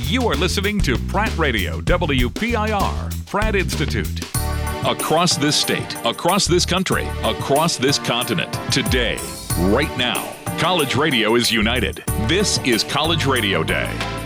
You are listening to Pratt Radio, WPIR, Pratt Institute. Across this state, across this country, across this continent, today, right now, college radio is united. This is College Radio Day.